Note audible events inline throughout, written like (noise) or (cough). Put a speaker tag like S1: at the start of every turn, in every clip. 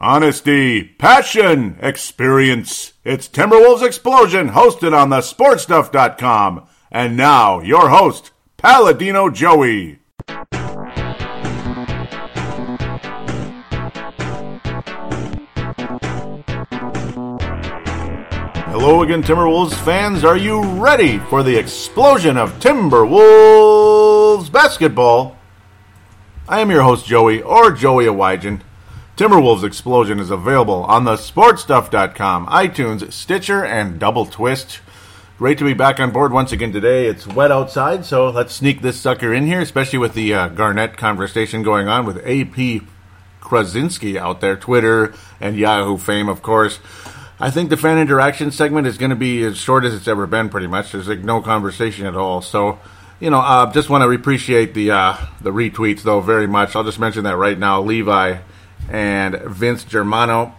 S1: Honesty, passion, experience. It's Timberwolves Explosion, hosted on the sportstuff.com. And now, your host, Paladino Joey. Hello again, Timberwolves fans. Are you ready for the explosion of Timberwolves basketball? I am your host, Joey, or Joey Awajan. Timberwolves Explosion is available on the sportstuff.com, iTunes, Stitcher, and Double Twist. Great to be back on board once again today. It's wet outside, so let's sneak this sucker in here, especially with the uh, Garnett conversation going on with AP Krawczynski out there, Twitter and Yahoo fame, of course. I think the fan interaction segment is going to be as short as it's ever been, pretty much. There's like no conversation at all. So, you know, uh, just want to appreciate the uh, the retweets though very much. I'll just mention that right now. Levi and Vince Germano,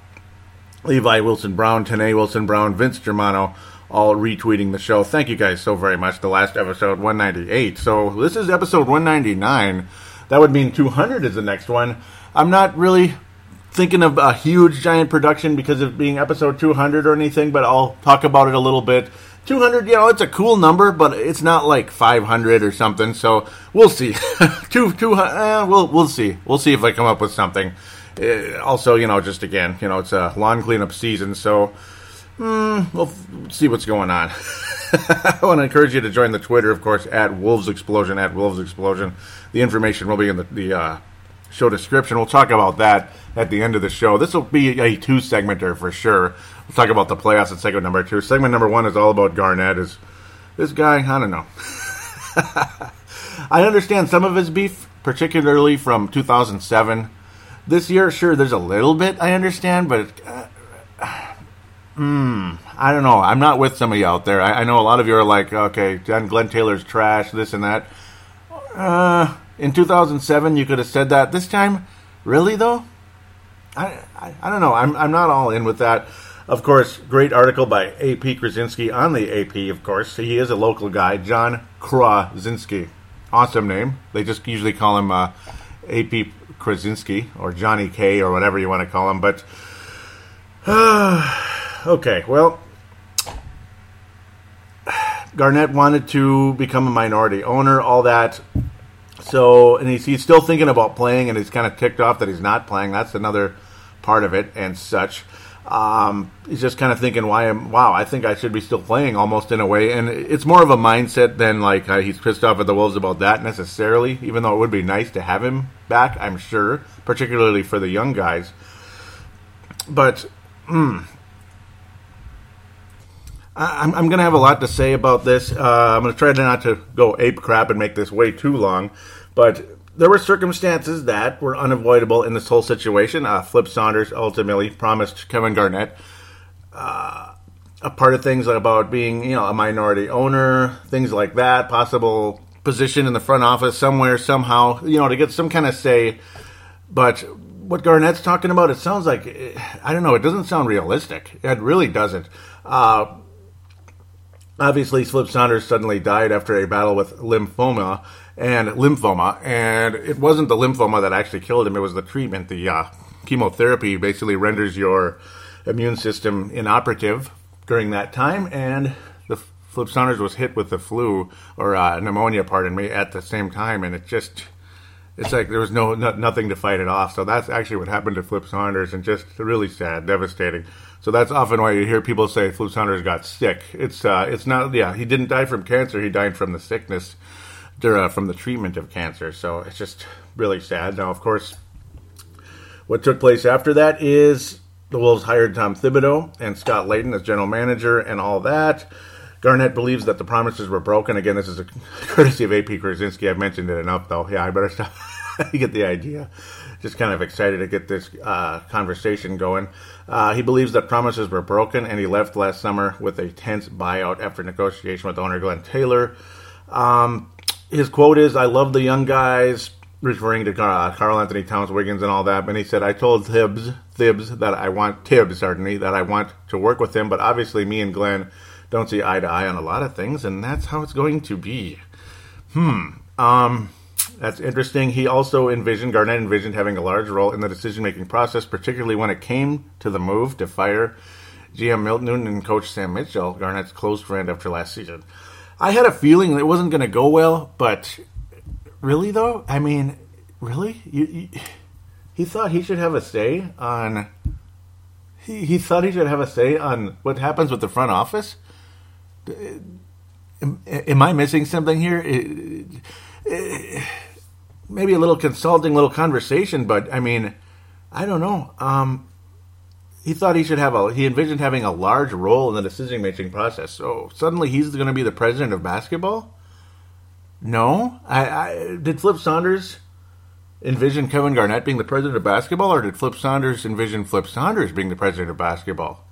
S1: Levi Wilson Brown, Tanae Wilson Brown, Vince Germano, all retweeting the show. Thank you guys so very much. The last episode 198. So this is episode 199. That would mean 200 is the next one. I'm not really thinking of a huge giant production because of being episode 200 or anything, but I'll talk about it a little bit. 200, you know, it's a cool number, but it's not like 500 or something. So we'll see. (laughs) two, two, uh, we'll we'll see. We'll see if I come up with something. Uh, also, you know, just again, you know, it's a lawn cleanup season, so mm, we'll f- see what's going on. (laughs) I want to encourage you to join the Twitter, of course, at Wolves Explosion, at Wolves Explosion. The information will be in the, the uh, show description. We'll talk about that at the end of the show. This will be a two segmenter for sure. We'll talk about the playoffs in segment number two. Segment number one is all about Garnett. Is this guy? I don't know. (laughs) I understand some of his beef, particularly from 2007. This year, sure, there's a little bit I understand, but uh, hmm, I don't know. I'm not with some of you out there. I, I know a lot of you are like, okay, John Glenn Taylor's trash, this and that. Uh, in 2007, you could have said that. This time, really though, I, I, I don't know. I'm I'm not all in with that. Of course, great article by AP Krawczynski on the AP. Of course, he is a local guy, Jon Krawczynski. Awesome name. They just usually call him uh, AP Krawczynski or Johnny K or whatever you want to call him. But uh, (sighs) okay, well, Garnett wanted to become a minority owner, all that. So, and he's, he's still thinking about playing, and he's kind of ticked off that he's not playing. That's another part of it, and such. Um, he's just kind of thinking, "Why am? Wow, I think I should be still playing." Almost in a way, and it's more of a mindset than like uh, he's pissed off at the Wolves about that necessarily. Even though it would be nice to have him back, I'm sure, particularly for the young guys. But mm, I, I'm, I'm going to have a lot to say about this. Uh, I'm going to try not to go ape crap and make this way too long, but there were circumstances that were unavoidable in this whole situation. Uh, Flip Saunders ultimately promised Kevin Garnett uh, a part of things about being, you know, a minority owner, things like that, possible position in the front office somewhere, somehow, you know, to get some kind of say. But what Garnett's talking about, it sounds like, I don't know, it doesn't sound realistic. It really doesn't. Uh, obviously, Flip Saunders suddenly died after a battle with lymphoma and lymphoma. And it wasn't the lymphoma that actually killed him; it was the treatment. The uh, chemotherapy basically renders your immune system inoperative during that time, and the Flip Saunders was hit with the flu or uh, pneumonia, pardon me, at the same time, and it just. It's like there was no, no nothing to fight it off. So that's actually what happened to Flip Saunders, and just really sad, devastating. So that's often why you hear people say Flip Saunders got sick. It's uh, it's not. Yeah, he didn't die from cancer. He died from the sickness uh, from the treatment of cancer. So it's just really sad. Now, of course, what took place after that is the Wolves hired Tom Thibodeau and Scott Layden as general manager and all that. Garnett believes that the promises were broken. Again, this is a (laughs) courtesy of AP Krawczynski. I've mentioned it enough, though. Yeah, I better stop. (laughs) you get the idea. Just kind of excited to get this uh, conversation going. Uh, he believes that promises were broken, and he left last summer with a tense buyout after negotiation with owner Glenn Taylor. Um, his quote is, "I love the young guys," referring to Carl Karl-Anthony Towns, Wiggins, and all that. And he said, "I told Thibs, Thibs that I want Thibs, certainly that I want to work with him, but obviously me and Glenn don't see eye to eye on a lot of things, and that's how it's going to be." Hmm. Um. That's interesting. He also envisioned, Garnett envisioned having a large role in the decision making process, particularly when it came to the move to fire GM Milt Newton and coach Sam Mitchell, Garnett's close friend after last season. I had a feeling it wasn't going to go well, but really, though, I mean, really? You, you, he thought he should have a say on. He, he thought he should have a say on what happens with the front office? Am, am I missing something here? Maybe a little consulting, little conversation, but I mean, I don't know. Um, he thought he should have a. He envisioned having a large role in the decision making process. So suddenly he's going to be the president of basketball. No, I, I did. Flip Saunders envision Kevin Garnett being the president of basketball, or did Flip Saunders envision Flip Saunders being the president of basketball?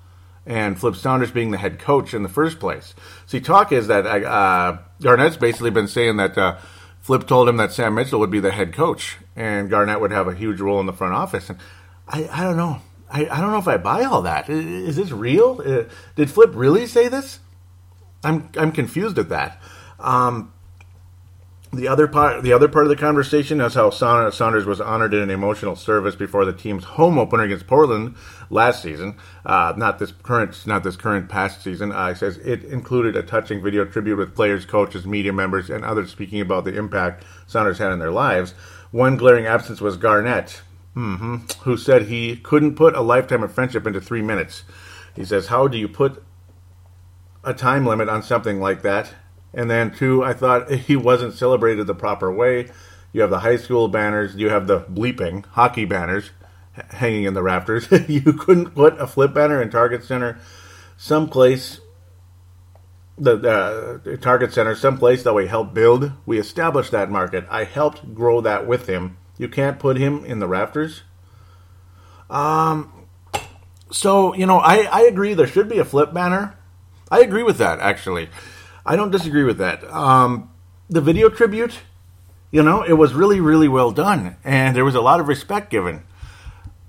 S1: and Flip Saunders being the head coach in the first place. See, talk is that uh, Garnett's basically been saying that uh, Flip told him that Sam Mitchell would be the head coach and Garnett would have a huge role in the front office. And I, I don't know. I, I don't know if I buy all that. Is, is this real? Uh, did Flip really say this? I'm I'm confused at that. Um, the other part, the other part of the conversation is how Saunders was honored in an emotional service before the team's home opener against Portland last season. Uh, not this current, not this current past season. Uh, says it included a touching video tribute with players, coaches, media members, and others speaking about the impact Saunders had in their lives. One glaring absence was Garnett, mm-hmm, who said he couldn't put a lifetime of friendship into three minutes. He says, "How do you put a time limit on something like that?" And then two, I thought (laughs) he wasn't celebrated the proper way. You have the high school banners, you have the bleeping hockey banners hanging in the rafters. (laughs) you couldn't put a flip banner in Target Center someplace the, the Target Center, someplace that we helped build. We established that market. I helped grow that with him. You can't put him in the rafters. Um, so you know, I I agree. There should be a flip banner. I agree with that actually. I don't disagree with that. Um, the video tribute, you know, it was really, really well done, and there was a lot of respect given.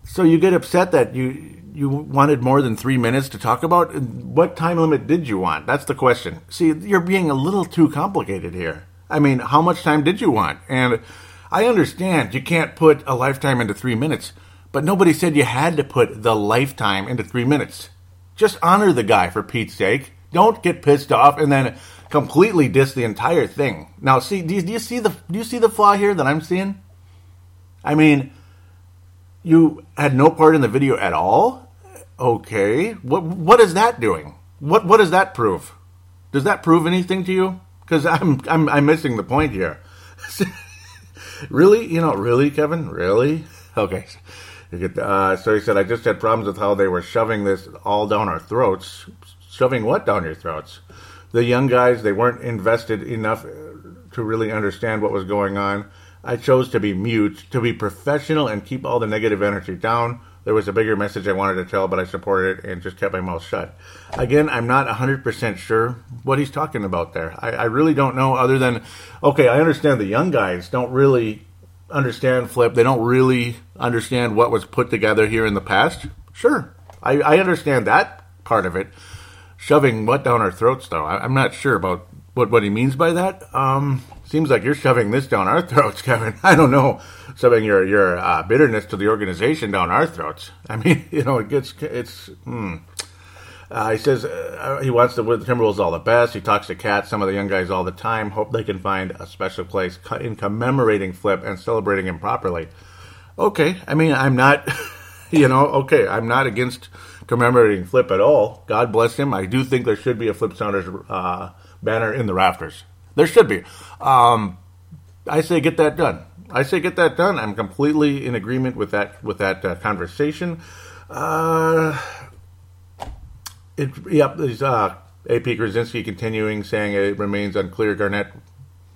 S1: So you get upset that you you wanted more than three minutes to talk about. What time limit did you want? That's the question. See, you're being a little too complicated here. I mean, how much time did you want? And I understand you can't put a lifetime into three minutes, but nobody said you had to put the lifetime into three minutes. Just honor the guy for Pete's sake. Don't get pissed off and then completely diss the entire thing. Now, see, do you, do you see the do you see the flaw here that I'm seeing? I mean, you had no part in the video at all. Okay, what what is that doing? What what does that prove? Does that prove anything to you? Because I'm I'm I'm missing the point here. (laughs) really, you know, really, Kevin, really? Okay. Uh, so he said, I just had problems with how they were shoving this all down our throats. Shoving what down your throats? The young guys, they weren't invested enough uh, to really understand what was going on. I chose to be mute, to be professional, and keep all the negative energy down. There was a bigger message I wanted to tell, but I supported it and just kept my mouth shut. Again, I'm not 100% sure what he's talking about there. I, I really don't know, other than, okay, I understand the young guys don't really understand Flip. They don't really understand what was put together here in the past. Sure, I, I understand that part of it shoving what down our throats, though. I, am not sure about what, what he means by that. Um, seems like you're shoving this down our throats, (laughs) Kevin. I don't know, shoving your your uh, bitterness to the organization down our throats. I mean, (laughs) you know, it gets it's. Hmm. Uh, he says uh, he wants the Timberwolves all the best. He talks to KAT, some of the young guys all the time. Hope they can find a special place in commemorating Flip and celebrating him properly. Okay, I mean, I'm not, (laughs) you know, okay, I'm not against commemorating Flip at all. God bless him. I do think there should be a Flip Saunders uh, banner in the rafters. There should be. Um, I say get that done. I say get that done. I'm completely in agreement with that with that uh, conversation. Uh, it, yep, there's uh, AP Krawczynski continuing saying it remains unclear Garnett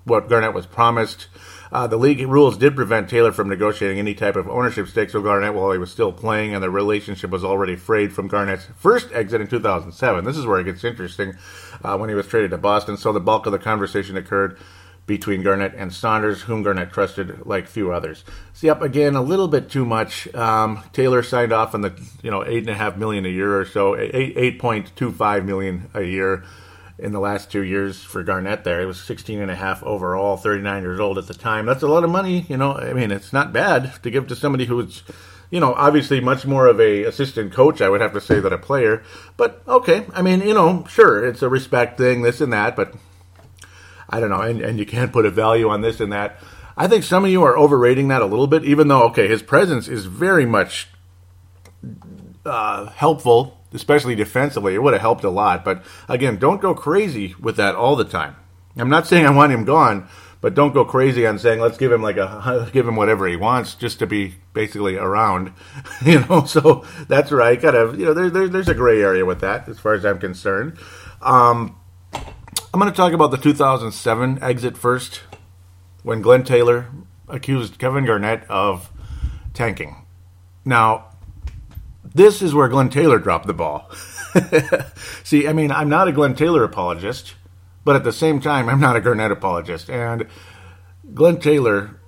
S1: what Garnett was promised. Uh, the league rules did prevent Taylor from negotiating any type of ownership stakes with Garnett while he was still playing, and the relationship was already frayed from Garnett's first exit in 2007. This is where it gets interesting uh, when he was traded to Boston. So the bulk of the conversation occurred between Garnett and Saunders, whom Garnett trusted like few others. See, up again a little bit too much. Um, Taylor signed off on the you know eight and a half million a year or so, eight eight point two five million a year in the last two years for Garnett there. He was 16 and a half overall, 39 years old at the time. That's a lot of money, you know. I mean, it's not bad to give to somebody who's, you know, obviously much more of a assistant coach, I would have to say, than a player. But okay, I mean, you know, sure, it's a respect thing, this and that, but I don't know, and, and you can't put a value on this and that. I think some of you are overrating that a little bit, even though, okay, his presence is very much uh, helpful especially defensively. It would have helped a lot. But again, don't go crazy with that all the time. I'm not saying I want him gone, but don't go crazy on saying let's give him like a (laughs) give him whatever he wants just to be basically around, (laughs) you know. So that's right. Kind of you know there, there, there's a gray area with that as far as I'm concerned. Um, I'm going to talk about the 2007 exit first, when Glenn Taylor accused Kevin Garnett of tanking. Now, this is where Glenn Taylor dropped the ball. (laughs) See, I mean, I'm not a Glenn Taylor apologist, but at the same time, I'm not a Garnett apologist. And Glenn Taylor,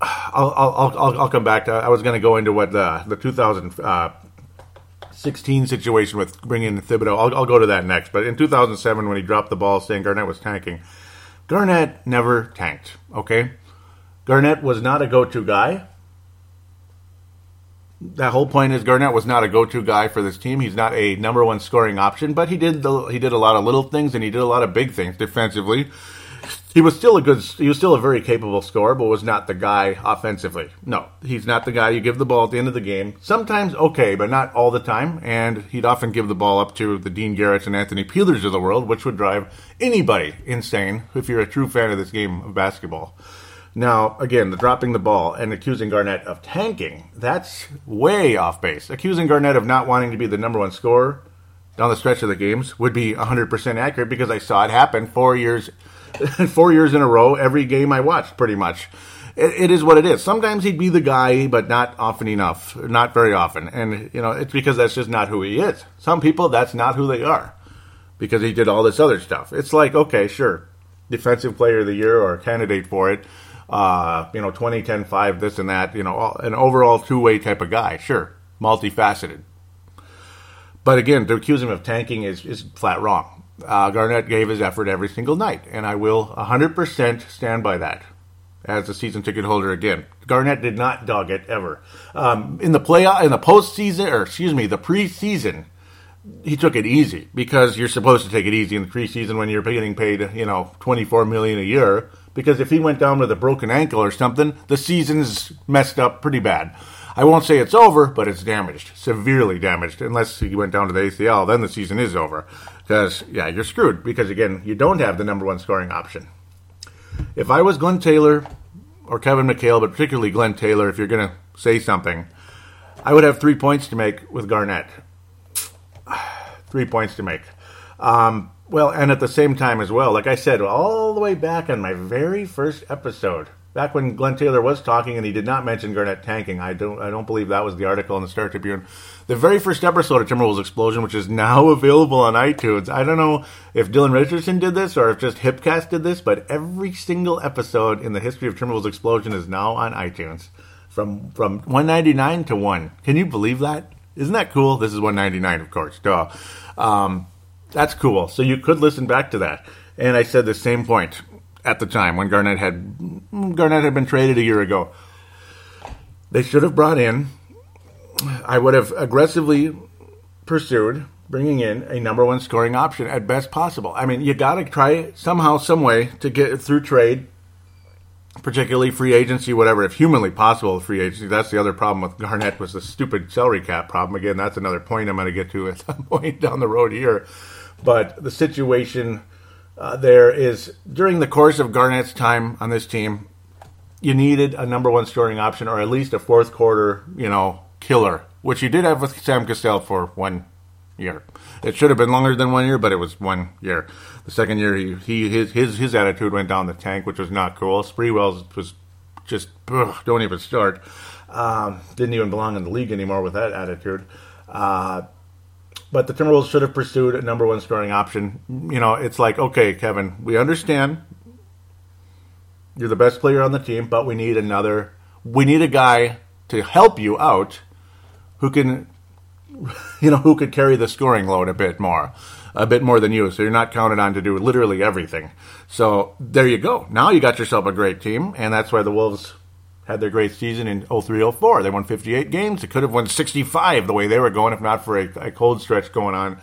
S1: (sighs) I'll, I'll, I'll, I'll come back to. I was going to go into what the the 2016 uh, situation with bringing in Thibodeau. I'll, I'll go to that next. But in 2007, when he dropped the ball, saying Garnett was tanking, Garnett never tanked. Okay, Garnett was not a go-to guy that whole point is Garnett was not a go-to guy for this team. He's not a number one scoring option, but he did the, he did a lot of little things and he did a lot of big things defensively. He was still a good he was still a very capable scorer, but was not the guy offensively. No, he's not the guy you give the ball at the end of the game. Sometimes okay, but not all the time. And he'd often give the ball up to the Dean Garretts and Anthony Peelers of the world, which would drive anybody insane if you're a true fan of this game of basketball. Now, again, the dropping the ball and accusing Garnett of tanking, that's way off base. Accusing Garnett of not wanting to be the number one scorer down the stretch of the games would be 100% accurate because I saw it happen four years, (laughs) four years in a row, every game I watched, pretty much. It, it is what it is. Sometimes he'd be the guy, but not often enough, not very often. And, you know, it's because that's just not who he is. Some people, that's not who they are because he did all this other stuff. It's like, okay, sure, defensive player of the year or candidate for it uh, you know, 20, 10, 5, this and that, you know, an overall two way type of guy. Sure, multifaceted. But again, to accuse him of tanking is, is flat wrong. Uh, Garnett gave his effort every single night, and I will 100% stand by that as a season ticket holder again. Garnett did not dog it ever. Um, in the play in the postseason, or excuse me, the preseason, he took it easy because you're supposed to take it easy in the preseason when you're getting paid, you know, 24 million a year because if he went down with a broken ankle or something, the season's messed up pretty bad. I won't say it's over, but it's damaged, severely damaged. Unless he went down to the ACL, then the season is over. Because, yeah, you're screwed. Because, again, you don't have the number one scoring option. If I was Glenn Taylor or Kevin McHale, but particularly Glenn Taylor, if you're going to say something, I would have three points to make with Garnett. (sighs) three points to make. Um, well, and at the same time as well, like I said, all the way back on my very first episode, back when Glenn Taylor was talking and he did not mention Garnett tanking, I don't, I don't believe that was the article in the Star Tribune. The very first episode of Timberwolves Explosion, which is now (laughs) available on iTunes. I don't know if Dylan Richardson did this or if just Hipcast did this, but every single episode in the history of Timberwolves Explosion is now on iTunes, from from 199 to one. Can you believe that? Isn't that cool? This is 199, of course. Duh. Um, that's cool. So you could listen back to that. And I said the same point at the time when Garnett had Garnett had been traded a year ago. They should have brought in. I would have aggressively pursued bringing in a number one scoring option at best possible. I mean, you got to try somehow, some way to get it through trade, particularly free agency, whatever, if humanly possible, free agency. That's the other problem with Garnett was the stupid salary cap problem. Again, that's another point I'm going to get to at some (laughs) point down the road here. But the situation uh, there is during the course of Garnett's time on this team, you needed a number one scoring option or at least a fourth quarter, you know, killer, which you did have with Sam Cassell for one year. It should have been longer than one year, but it was one year. The second year, he, he his his his attitude went down the tank, which was not cool. Sprewell's was just ugh, don't even start. Um, didn't even belong in the league anymore with that attitude. Uh, but the Timberwolves should have pursued a number one scoring option. You know, it's like, okay, Kevin, we understand you're the best player on the team, but we need another. We need a guy to help you out who can (laughs) you know, who could carry the scoring load a bit more, a bit more than you. So you're not counted on to do literally everything. So there you go. Now you got yourself a great team, and that's why the Wolves had their great season in 03-04. They won 58 games. They could have won 65 the way they were going, if not for a, a cold stretch going on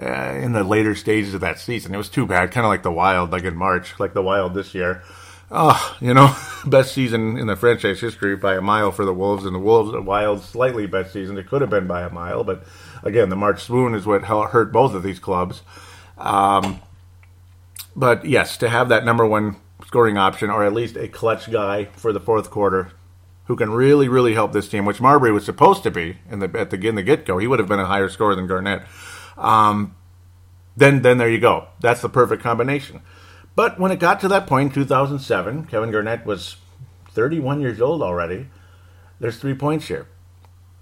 S1: uh, in the later stages of that season. It was too bad, kind of like the Wild, like in March, like the Wild this year. Oh, you know, (laughs) best season in the franchise history by a mile for the Wolves, and the Wolves, the Wild, slightly best season. It could have been by a mile, but again, the March swoon is what hurt both of these clubs. Um, but yes, to have that number one scoring option, or at least a clutch guy for the fourth quarter, who can really, really help this team, which Marbury was supposed to be in the at the in the get go. He would have been a higher scorer than Garnett. Um, then, then there you go. That's the perfect combination. But when it got to that point in point, 2007, Kevin Garnett was 31 years old already. There's three points here.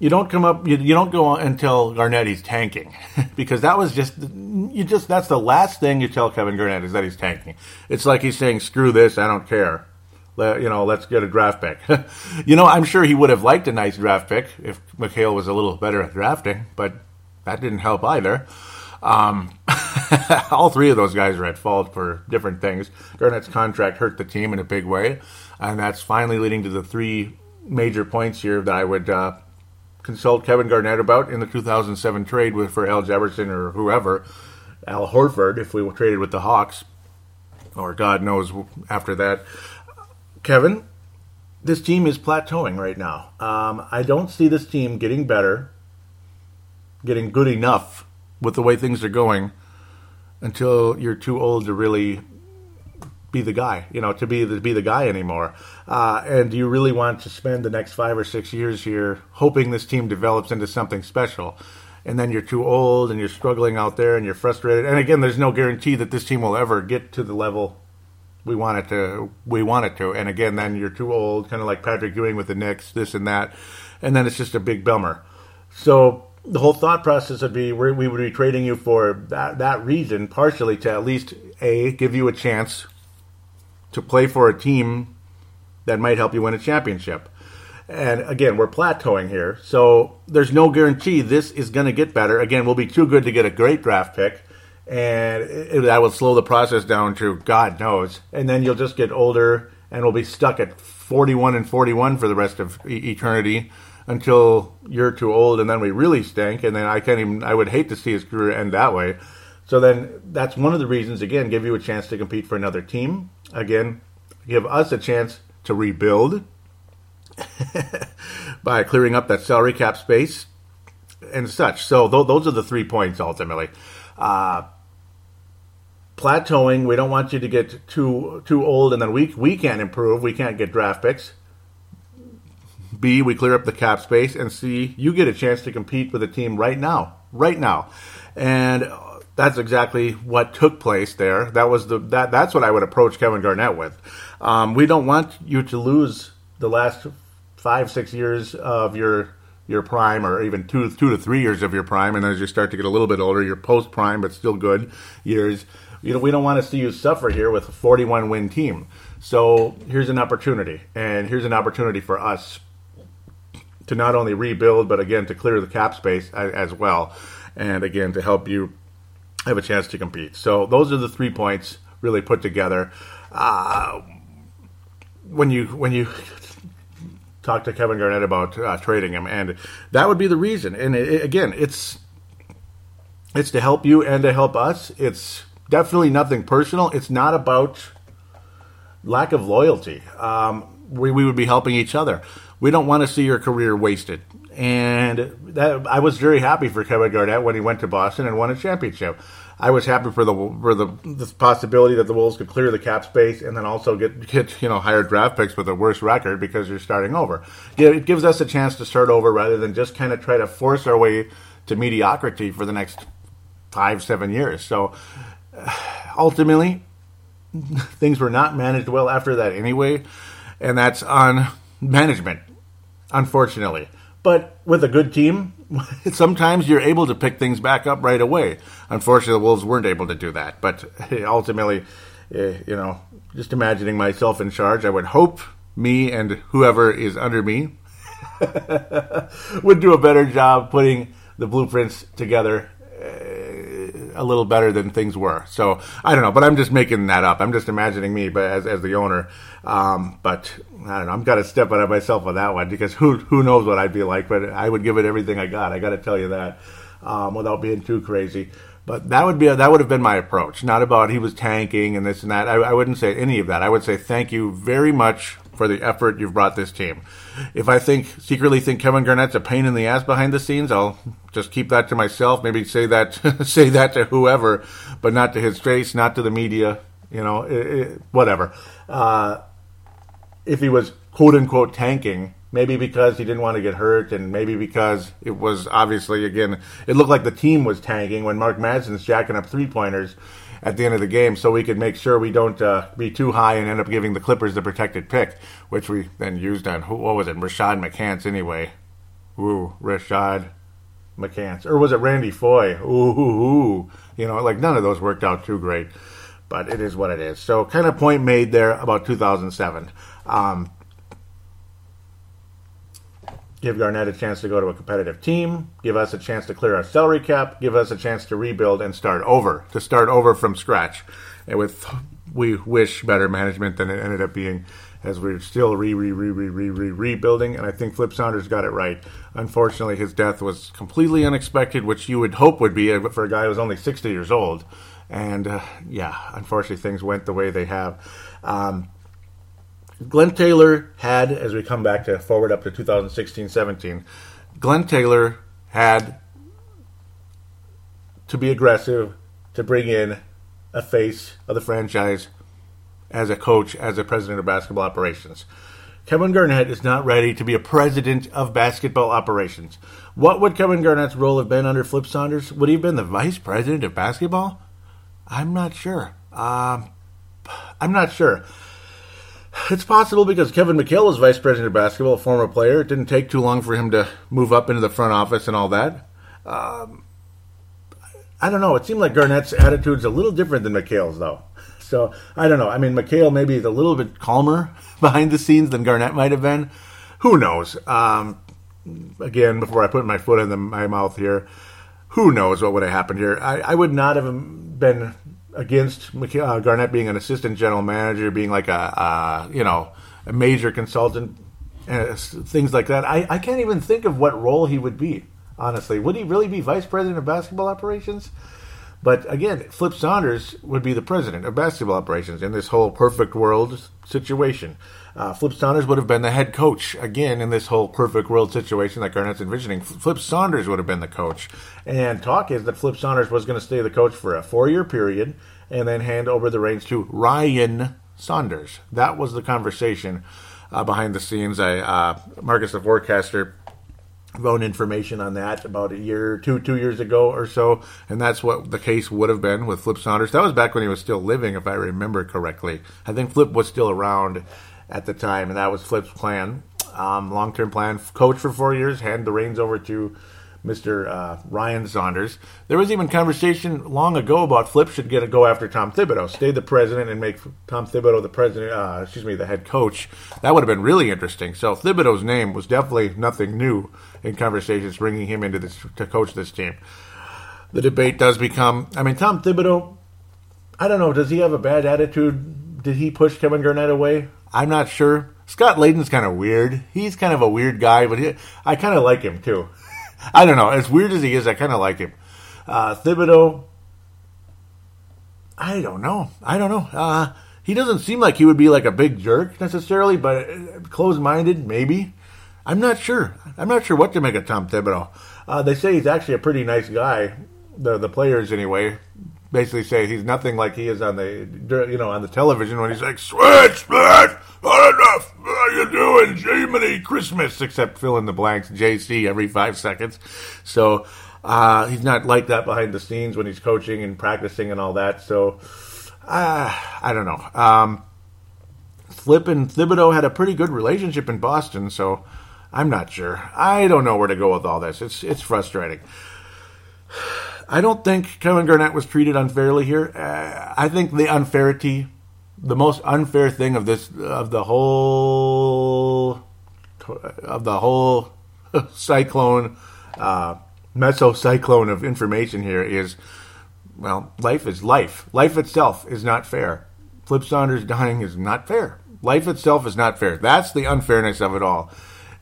S1: You don't come up. You, you don't go on until Garnett he's tanking, (laughs) because that was just you just that's the last thing you tell Kevin Garnett is that he's tanking. It's like he's saying, "Screw this, I don't care." Let, you know, let's get a draft pick. (laughs) you know, I'm sure he would have liked a nice draft pick if McHale was a little better at drafting, but that didn't help either. Um, (laughs) all three of those guys are at fault for different things. Garnett's contract hurt the team in a big way, and that's finally leading to the three major points here that I would uh, consult Kevin Garnett about in the 2007 trade with for Al Jefferson or whoever, Al Horford, if we traded with the Hawks, or God knows after that. Kevin, this team is plateauing right now. Um, I don't see this team getting better, getting good enough with the way things are going until you're too old to really be the guy, you know, to be the, be the guy anymore. Uh, and you really want to spend the next five or six years here hoping this team develops into something special? And then you're too old and you're struggling out there and you're frustrated. And again, there's no guarantee that this team will ever get to the level we want it to. We want it to. And again, then you're too old, kind of like Patrick Ewing with the Knicks, this and that. And then it's just a big bummer. So the whole thought process would be we would be trading you for that, that reason, partially to at least a give you a chance to play for a team that might help you win a championship. And again, we're plateauing here, so there's no guarantee this is going to get better. Again, we'll be too good to get a great draft pick, and it, that will slow the process down to God knows. And then you'll just get older, and we'll be stuck at 41 and 41 for the rest of eternity until you're too old and then we really stink and then I can't even I would hate to see his career end that way. So then that's one of the reasons again give you a chance to compete for another team. Again, give us a chance to rebuild (laughs) by clearing up that salary cap space and such. So th- those are the three points ultimately. Uh, plateauing. We don't want you to get too too old, and then we we can't improve. We can't get draft picks. B, we clear up the cap space, and C, you get a chance to compete with a team right now, right now, and that's exactly what took place there. That was the that that's what I would approach Kevin Garnett with. Um, we don't want you to lose the last five six years of your your prime, or even two two to three years of your prime, and as you start to get a little bit older, your post prime but still good years. You know, we don't want to see you suffer here with a 41 win team. So here's an opportunity, and here's an opportunity for us to not only rebuild, but again to clear the cap space as well, and again to help you have a chance to compete. So those are the three points really put together. Uh, when you when you talk to Kevin Garnett about uh, trading him, and that would be the reason. And it, again, it's it's to help you and to help us. It's definitely nothing personal. It's not about lack of loyalty. Um, we, we would be helping each other we don't want to see your career wasted. And that, I was very happy for Kevin Garnett when he went to Boston and won a championship. I was happy for the for the, the possibility that the Wolves could clear the cap space and then also get get you know higher draft picks with a worse record because you're starting over. It gives us a chance to start over rather than just kind of try to force our way to mediocrity for the next five seven years. So (sighs) ultimately, (laughs) things were not managed well after that anyway, and that's on management unfortunately. But with a good team, (laughs) sometimes you're able to pick things back up right away. Unfortunately, the Wolves weren't able to do that. But (laughs) ultimately, eh, you know, just imagining myself in charge, I would hope me and whoever is under me (laughs) would do a better job putting the blueprints together uh, a little better than things were. So I don't know, but I'm just making that up. I'm just imagining me, but as, as the owner. Um, but I don't know. I'm got to step out of myself on that one because who who knows what I'd be like. But I would give it everything I got. I got to tell you that um, without being too crazy. But that would be that would have been my approach. Not about he was tanking and this and that. I, I wouldn't say any of that. I would say thank you very much for the effort you've brought this team. If I think secretly think Kevin Garnett's a pain in the ass behind the scenes, I'll just keep that to myself. Maybe say that (laughs) say that to whoever, but not to his face, not to the media. You know, it, it, whatever. Uh, if he was quote unquote tanking, maybe because he didn't want to get hurt, and maybe because it was obviously again it looked like the team was tanking when Mark Madsen's jacking up three pointers at the end of the game so we could make sure we don't uh, be too high and end up giving the Clippers the protected pick, which we then used on, who, what was it, Rashad McCants anyway. Ooh, Rashad McCants. Or was it Randy Foye? Ooh, ooh, ooh. You know, like none of those worked out too great. But it is what it is. So, kind of point made there about 2007. Um, give Garnett a chance to go to a competitive team, give us a chance to clear our salary cap, give us a chance to rebuild and start over, to start over from scratch. And with, we wish, better management than it ended up being as we're still re, re, re, re, re, re, rebuilding. And I think Flip Saunders got it right. Unfortunately, his death was completely unexpected, which you would hope would be for a guy who was only 60 years old. And uh, yeah, unfortunately, things went the way they have. Um, Glenn Taylor had, as we come back to forward up to 2016 17, Glenn Taylor had to be aggressive to bring in a face of the franchise as a coach, as a president of basketball operations. Kevin Garnett is not ready to be a president of basketball operations. What would Kevin Garnett's role have been under Flip Saunders? Would he have been the vice president of basketball? I'm not sure. Um, I'm not sure. It's possible because Kevin McHale was vice president of basketball, a former player. It didn't take too long for him to move up into the front office and all that. Um, I don't know. It seemed like Garnett's attitude's a little different than McHale's, though. (laughs) So I don't know. I mean, McHale maybe is a little bit calmer (laughs) behind the scenes than Garnett might have been. Who knows? Um, again, before I put my foot in the, my mouth here, who knows what would have happened here? I, I would not have been against uh, Garnett being an assistant general manager, being like a, you know a major consultant, uh, things like that. I, I can't even think of what role he would be. Honestly, would he really be vice president of basketball operations? But again, Flip Saunders would be the president of basketball operations in this whole perfect world situation. Uh, Flip Saunders would have been the head coach again in this whole perfect world situation that Garnett's envisioning. Flip Saunders would have been the coach. And talk is that Flip Saunders was going to stay the coach for a four year period and then hand over the reins to Ryan Saunders. That was the conversation uh, behind the scenes. I uh, Marcus the forecaster own information on that about a year, two, two years ago or so, and that's what the case would have been with Flip Saunders. That was back when he was still living, if I remember correctly. I think Flip was still around at the time, and that was Flip's plan, um, long-term plan. Coach for four years, hand the reins over to Mr. Uh, Ryan Saunders. There was even conversation long ago about Flip should get a go after Tom Thibodeau, stay the president and make Tom Thibodeau the president. Uh, excuse me, the head coach. That would have been really interesting. So Thibodeau's name was definitely nothing new in conversations, bringing him into this to coach this team. The debate does become. I mean, Tom Thibodeau. I don't know. Does he have a bad attitude? Did he push Kevin Garnett away? I'm not sure. Scott Layden's kind of weird. He's kind of a weird guy, but he, I kind of like him too. (laughs) I don't know. As weird as he is, I kind of like him. Uh, Thibodeau, I don't know. I don't know. Uh, he doesn't seem like he would be like a big jerk necessarily, but uh, closed minded, maybe. I'm not sure. I'm not sure what to make of Tom Thibodeau. Uh, they say he's actually a pretty nice guy. The the players anyway basically say he's nothing like he is on the you know on the television when he's like switch switch not enough what are you doing Jiminy Christmas except fill in the blanks JC every five seconds. So uh, he's not like that behind the scenes when he's coaching and practicing and all that. So uh, I don't know. Um, Flip and Thibodeau had a pretty good relationship in Boston, so I'm not sure. I don't know where to go with all this. It's it's frustrating. I don't think Kevin Garnett was treated unfairly here. Uh, I think the unfairity, the most unfair thing of this of the whole of the whole (laughs) cyclone uh, mesocyclone of information here is, well, life is life. Life itself is not fair. Flip Saunders dying is not fair. Life itself is not fair. That's the unfairness of it all.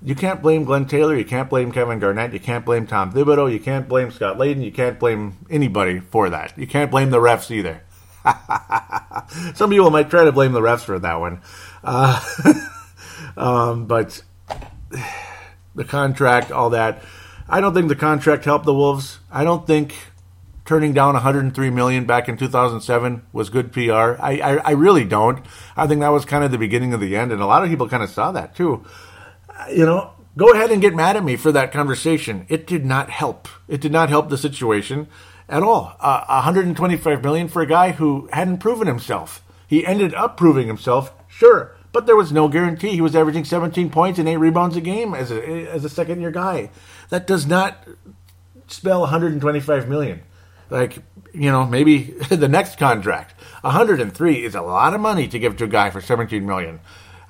S1: You can't blame Glenn Taylor. You can't blame Kevin Garnett. You can't blame Tom Thibodeau. You can't blame Scott Layden. You can't blame anybody for that. You can't blame the refs either. (laughs) Some people might try to blame the refs for that one. Uh, (laughs) um, but the contract, all that. I don't think the contract helped the Wolves. I don't think turning down 103 million back in 2007 was good PR. I, I, I really don't. I think that was kind of the beginning of the end, and a lot of people kind of saw that too you know, go ahead and get mad at me for that conversation. It did not help. It did not help the situation at all. Uh, 125 million for a guy who hadn't proven himself. He ended up proving himself, sure, but there was no guarantee. He was averaging 17 points and eight rebounds a game as a as a second year guy. That does not spell 125 million. Like you know, maybe (laughs) the next contract. 103 is a lot of money to give to a guy for 17 million.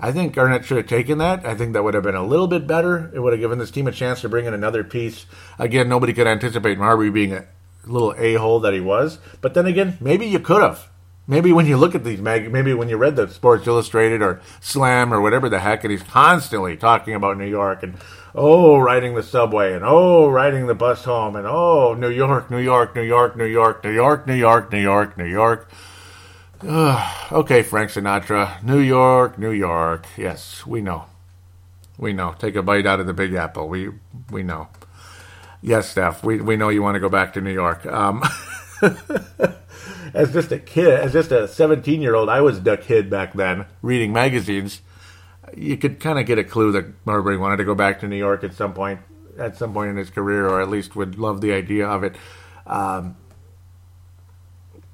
S1: I think Garnett should have taken that. I think that would have been a little bit better. It would have given this team a chance to bring in another piece. Again, nobody could anticipate Marbury being a little a hole that he was. But then again, maybe you could have. Maybe when you look at these mag, maybe when you read the Sports Illustrated or Slam or whatever the heck, and he's constantly talking about New York and oh, riding the subway and oh, riding the bus home and oh, New York, New York, New York, New York, New York, New York, New York, New York. Okay, Frank Sinatra. New York, New York. Yes, we know. We know. Take a bite out of the Big Apple. We we know. Yes, Steph. We we know you want to go back to New York. Um, (laughs) as just a kid, as just a seventeen-year-old, I was a kid back then, reading magazines. You could kind of get a clue that Marbury wanted to go back to New York at some point, at some point in his career, or at least would love the idea of it. Um,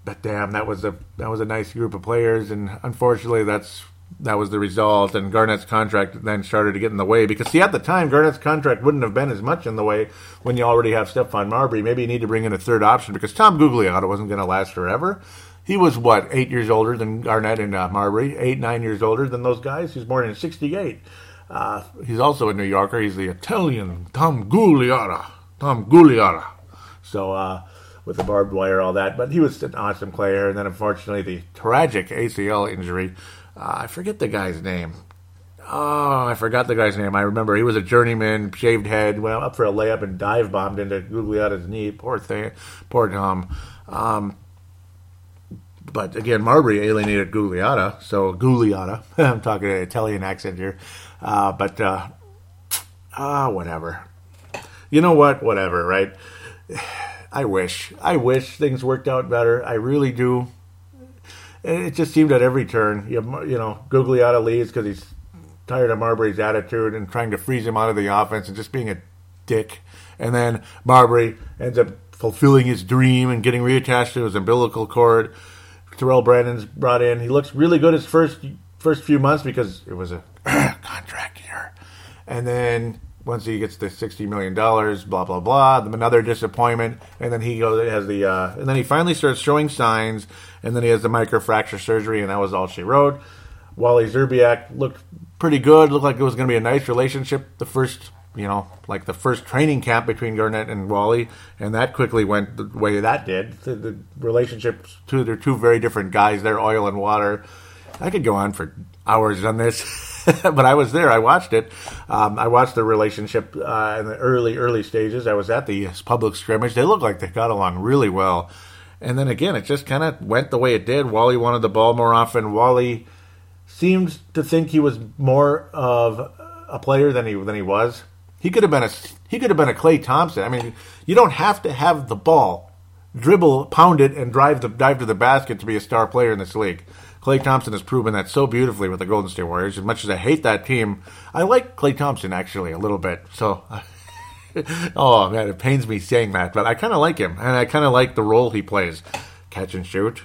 S1: but damn, that was a that was a nice group of players, and unfortunately, that's that was the result. And Garnett's contract then started to get in the way because see, at the time, Garnett's contract wouldn't have been as much in the way when you already have Stephon Marbury. Maybe you need to bring in a third option because Tom Gugliotta wasn't going to last forever. He was what eight years older than Garnett and uh, Marbury, eight nine years older than those guys. He's born in '68. Uh, he's also a New Yorker. He's the Italian Tom Gugliotta. Tom Gugliotta. So. Uh, with the barbed wire, all that. But he was an awesome player. And then, unfortunately, the tragic ACL injury. Uh, I forget the guy's name. Oh, I forgot the guy's name. I remember he was a journeyman, shaved head, went up for a layup and dive bombed into Gugliotta's knee. Poor thing, poor Tom. Um, but again, Marbury alienated Gugliotta, so Gugliotta. (laughs) I'm talking an Italian accent here, uh, but uh, uh, whatever. You know what? Whatever, right? I wish. I wish things worked out better. I really do. It just seemed at every turn, you, you know, Gugliotta leaves because he's tired of Marbury's attitude and trying to freeze him out of the offense and just being a dick. And then Marbury ends up fulfilling his dream and getting reattached to his umbilical cord. Terrell Brandon's brought in. He looks really good his first first few months because it was a (clears throat) contract year. And then once he gets the sixty million dollars, blah blah blah. Another disappointment, and then he goes has the uh, and then he finally starts showing signs, and then he has the microfracture surgery, and that was all she wrote. Wally Szczerbiak looked pretty good. Looked like it was going to be a nice relationship. The first, you know, like the first training camp between Garnett and Wally, and that quickly went the way that did. The, the relationship, two they're two very different guys. They're oil and water. I could go on for hours on this. (laughs) (laughs) but I was there. I watched it. Um, I watched the relationship uh, in the early, early stages. I was at the public scrimmage. They looked like they got along really well. And then again, it just kind of went the way it did. Wally wanted the ball more often. Wally seemed to think he was more of a player than he than he was. He could have been a he could have been a Klay Thompson. I mean, you don't have to have the ball, dribble, pound it, and drive the dive to the basket to be a star player in this league. Klay Thompson has proven that so beautifully with the Golden State Warriors. As much as I hate that team, I like Klay Thompson actually a little bit. So, (laughs) oh man, it pains me saying that, but I kind of like him, and I kind of like the role he plays, catch and shoot.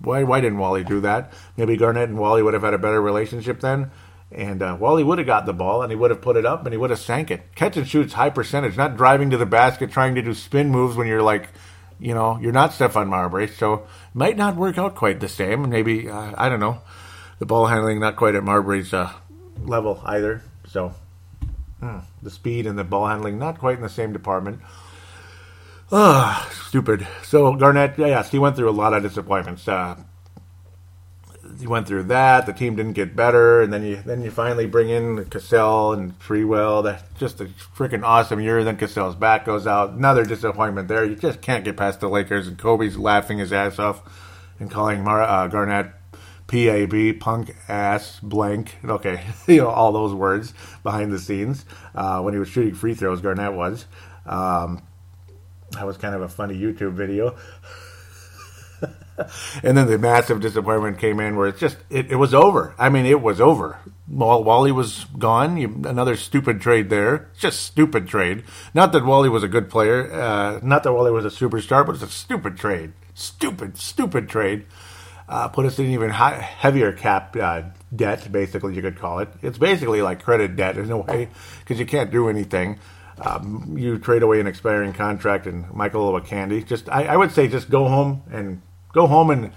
S1: Why why didn't Wally do that? Maybe Garnett and Wally would have had a better relationship then. And uh, Wally would have got the ball and he would have put it up and he would have sank it. Catch and shoot's high percentage, not driving to the basket trying to do spin moves when you're like you know, you're not Stephon Marbury, so might not work out quite the same. Maybe uh, I don't know, the ball handling not quite at Marbury's uh, level either. So mm, the speed and the ball handling not quite in the same department. Ah, stupid. So Garnett, yes, he went through a lot of disappointments. Uh, he went through that. The team didn't get better, and then you then you finally bring in Cassell and Sprewell. That's just a freaking awesome year. Then Cassell's back goes out. Another disappointment there. You just can't get past the Lakers, and Kobe's laughing his ass off and calling Mar- uh, Garnett PAB, punk ass, blank. Okay, (laughs) you know all those words behind the scenes uh, when he was shooting free throws. Garnett was. Um, that was kind of a funny YouTube video. (laughs) (laughs) and then the massive disappointment came in where it's just it, it was over. I mean, it was over. While Wally was gone, you, another stupid trade there. Just stupid trade. Not that Wally was a good player. Uh, not that Wally was a superstar, but it's a stupid trade. Stupid, stupid trade. Uh, put us in even high, heavier cap uh, debt, basically you could call it. It's basically like credit debt in a way because you can't do anything. Um, you trade away an expiring contract and Michael Candy. Just I, I would say just go home and Go home and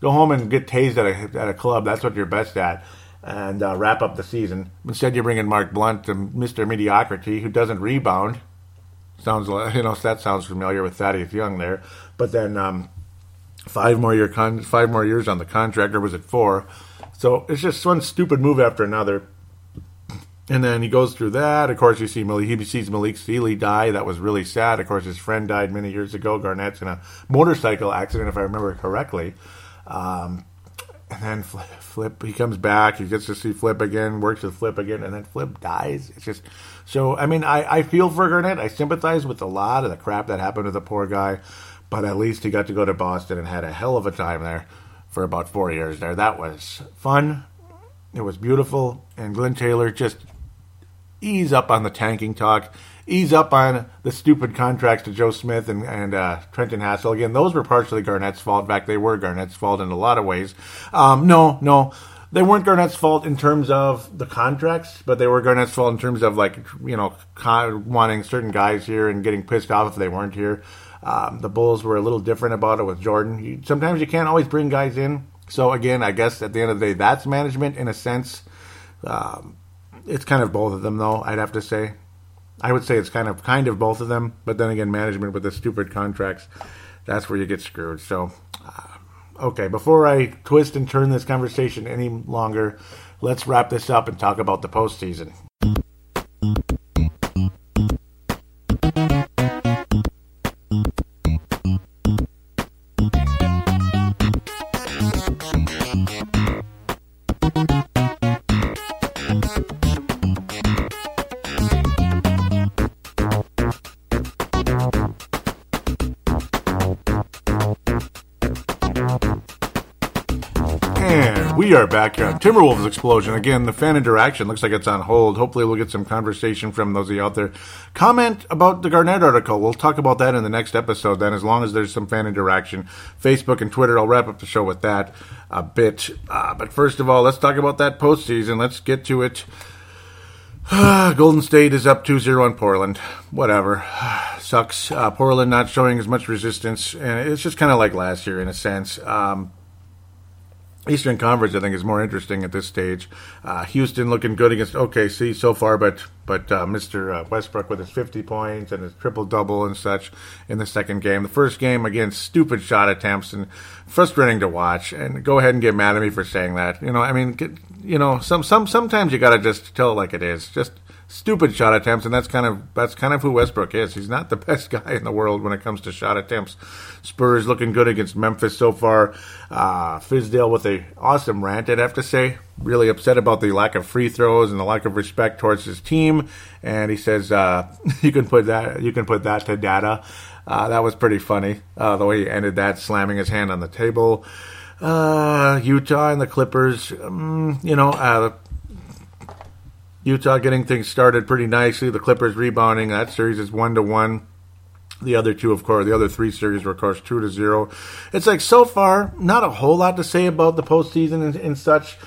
S1: go home and get tased at a at a club. That's what you're best at, and uh, wrap up the season. Instead, you bring in Mark Blount, Mr. Mediocrity, who doesn't rebound. Sounds you know that sounds familiar with Thaddeus Young there, but then um, five more year con- five more years on the contract, or was it four? So it's just one stupid move after another. And then he goes through that. Of course, you see Malik, he sees Malik Sealy die. That was really sad. Of course, his friend died many years ago. Garnett's in a motorcycle accident, if I remember correctly. Um, and then Flip, Flip, he comes back. He gets to see Flip again, works with Flip again, and then Flip dies. It's just so. I mean, I, I feel for Garnett. I sympathize with a lot of the crap that happened to the poor guy, but at least he got to go to Boston and had a hell of a time there for about four years there. That was fun. It was beautiful, and Glenn Taylor just ease up on the tanking talk, ease up on the stupid contracts to Joe Smith and, and uh, Trenton Hassell. Again, those were partially Garnett's fault. In fact, they were Garnett's fault in a lot of ways. Um, no, no, they weren't Garnett's fault in terms of the contracts, but they were Garnett's fault in terms of like you know con- wanting certain guys here and getting pissed off if they weren't here. Um, the Bulls were a little different about it with Jordan. You, sometimes you can't always bring guys in. So again, I guess at the end of the day, that's management in a sense. Um, it's kind of both of them, though. I'd have to say. I would say it's kind of kind of both of them, but then again, management with the stupid contracts, that's where you get screwed. So, uh, okay, before I twist and turn this conversation any longer, let's wrap this up and talk about the postseason. We are back here on Timberwolves Explosion. Again, the fan interaction looks like it's on hold. Hopefully, we'll get some conversation from those of you out there. Comment about the Garnett article. We'll talk about that in the next episode then, as long as there's some fan interaction. Facebook and Twitter, I'll wrap up the show with that a bit. Uh, but first of all, let's talk about that postseason. Let's get to it. (sighs) Golden State is up 2 0 on Portland. Whatever. (sighs) Sucks. Uh, Portland not showing as much resistance. And it's just kind of like last year in a sense. Um, Eastern Conference, I think, is more interesting at this stage. Uh, Houston looking good against OKC so far, but but uh, Mr. Uh, Westbrook with his 50 points and his triple double and such in the second game. The first game, again, stupid shot attempts and frustrating to watch. And go ahead and get mad at me for saying that. You know, I mean, you know, some some sometimes you got to just tell it like it is. Just stupid shot attempts, and that's kind of that's kind of who Westbrook is. He's not the (laughs) best guy in the world when it comes to shot attempts. Spurs looking good against Memphis so far. Uh, Fizdale with a awesome rant, I'd have to say. Really upset about the lack of free throws and the lack of respect towards his team. And he says uh, (laughs) you can put that you can put that to data. Uh, that was pretty funny uh, the way he ended that, slamming his hand on the table. Uh, Utah and the Clippers, um, you know, uh, Utah getting things started pretty nicely. The Clippers rebounding. That series is one to one. The other two, of course, the other three series were, of course, two to zero. It's like so far, not a whole lot to say about the postseason and, and such.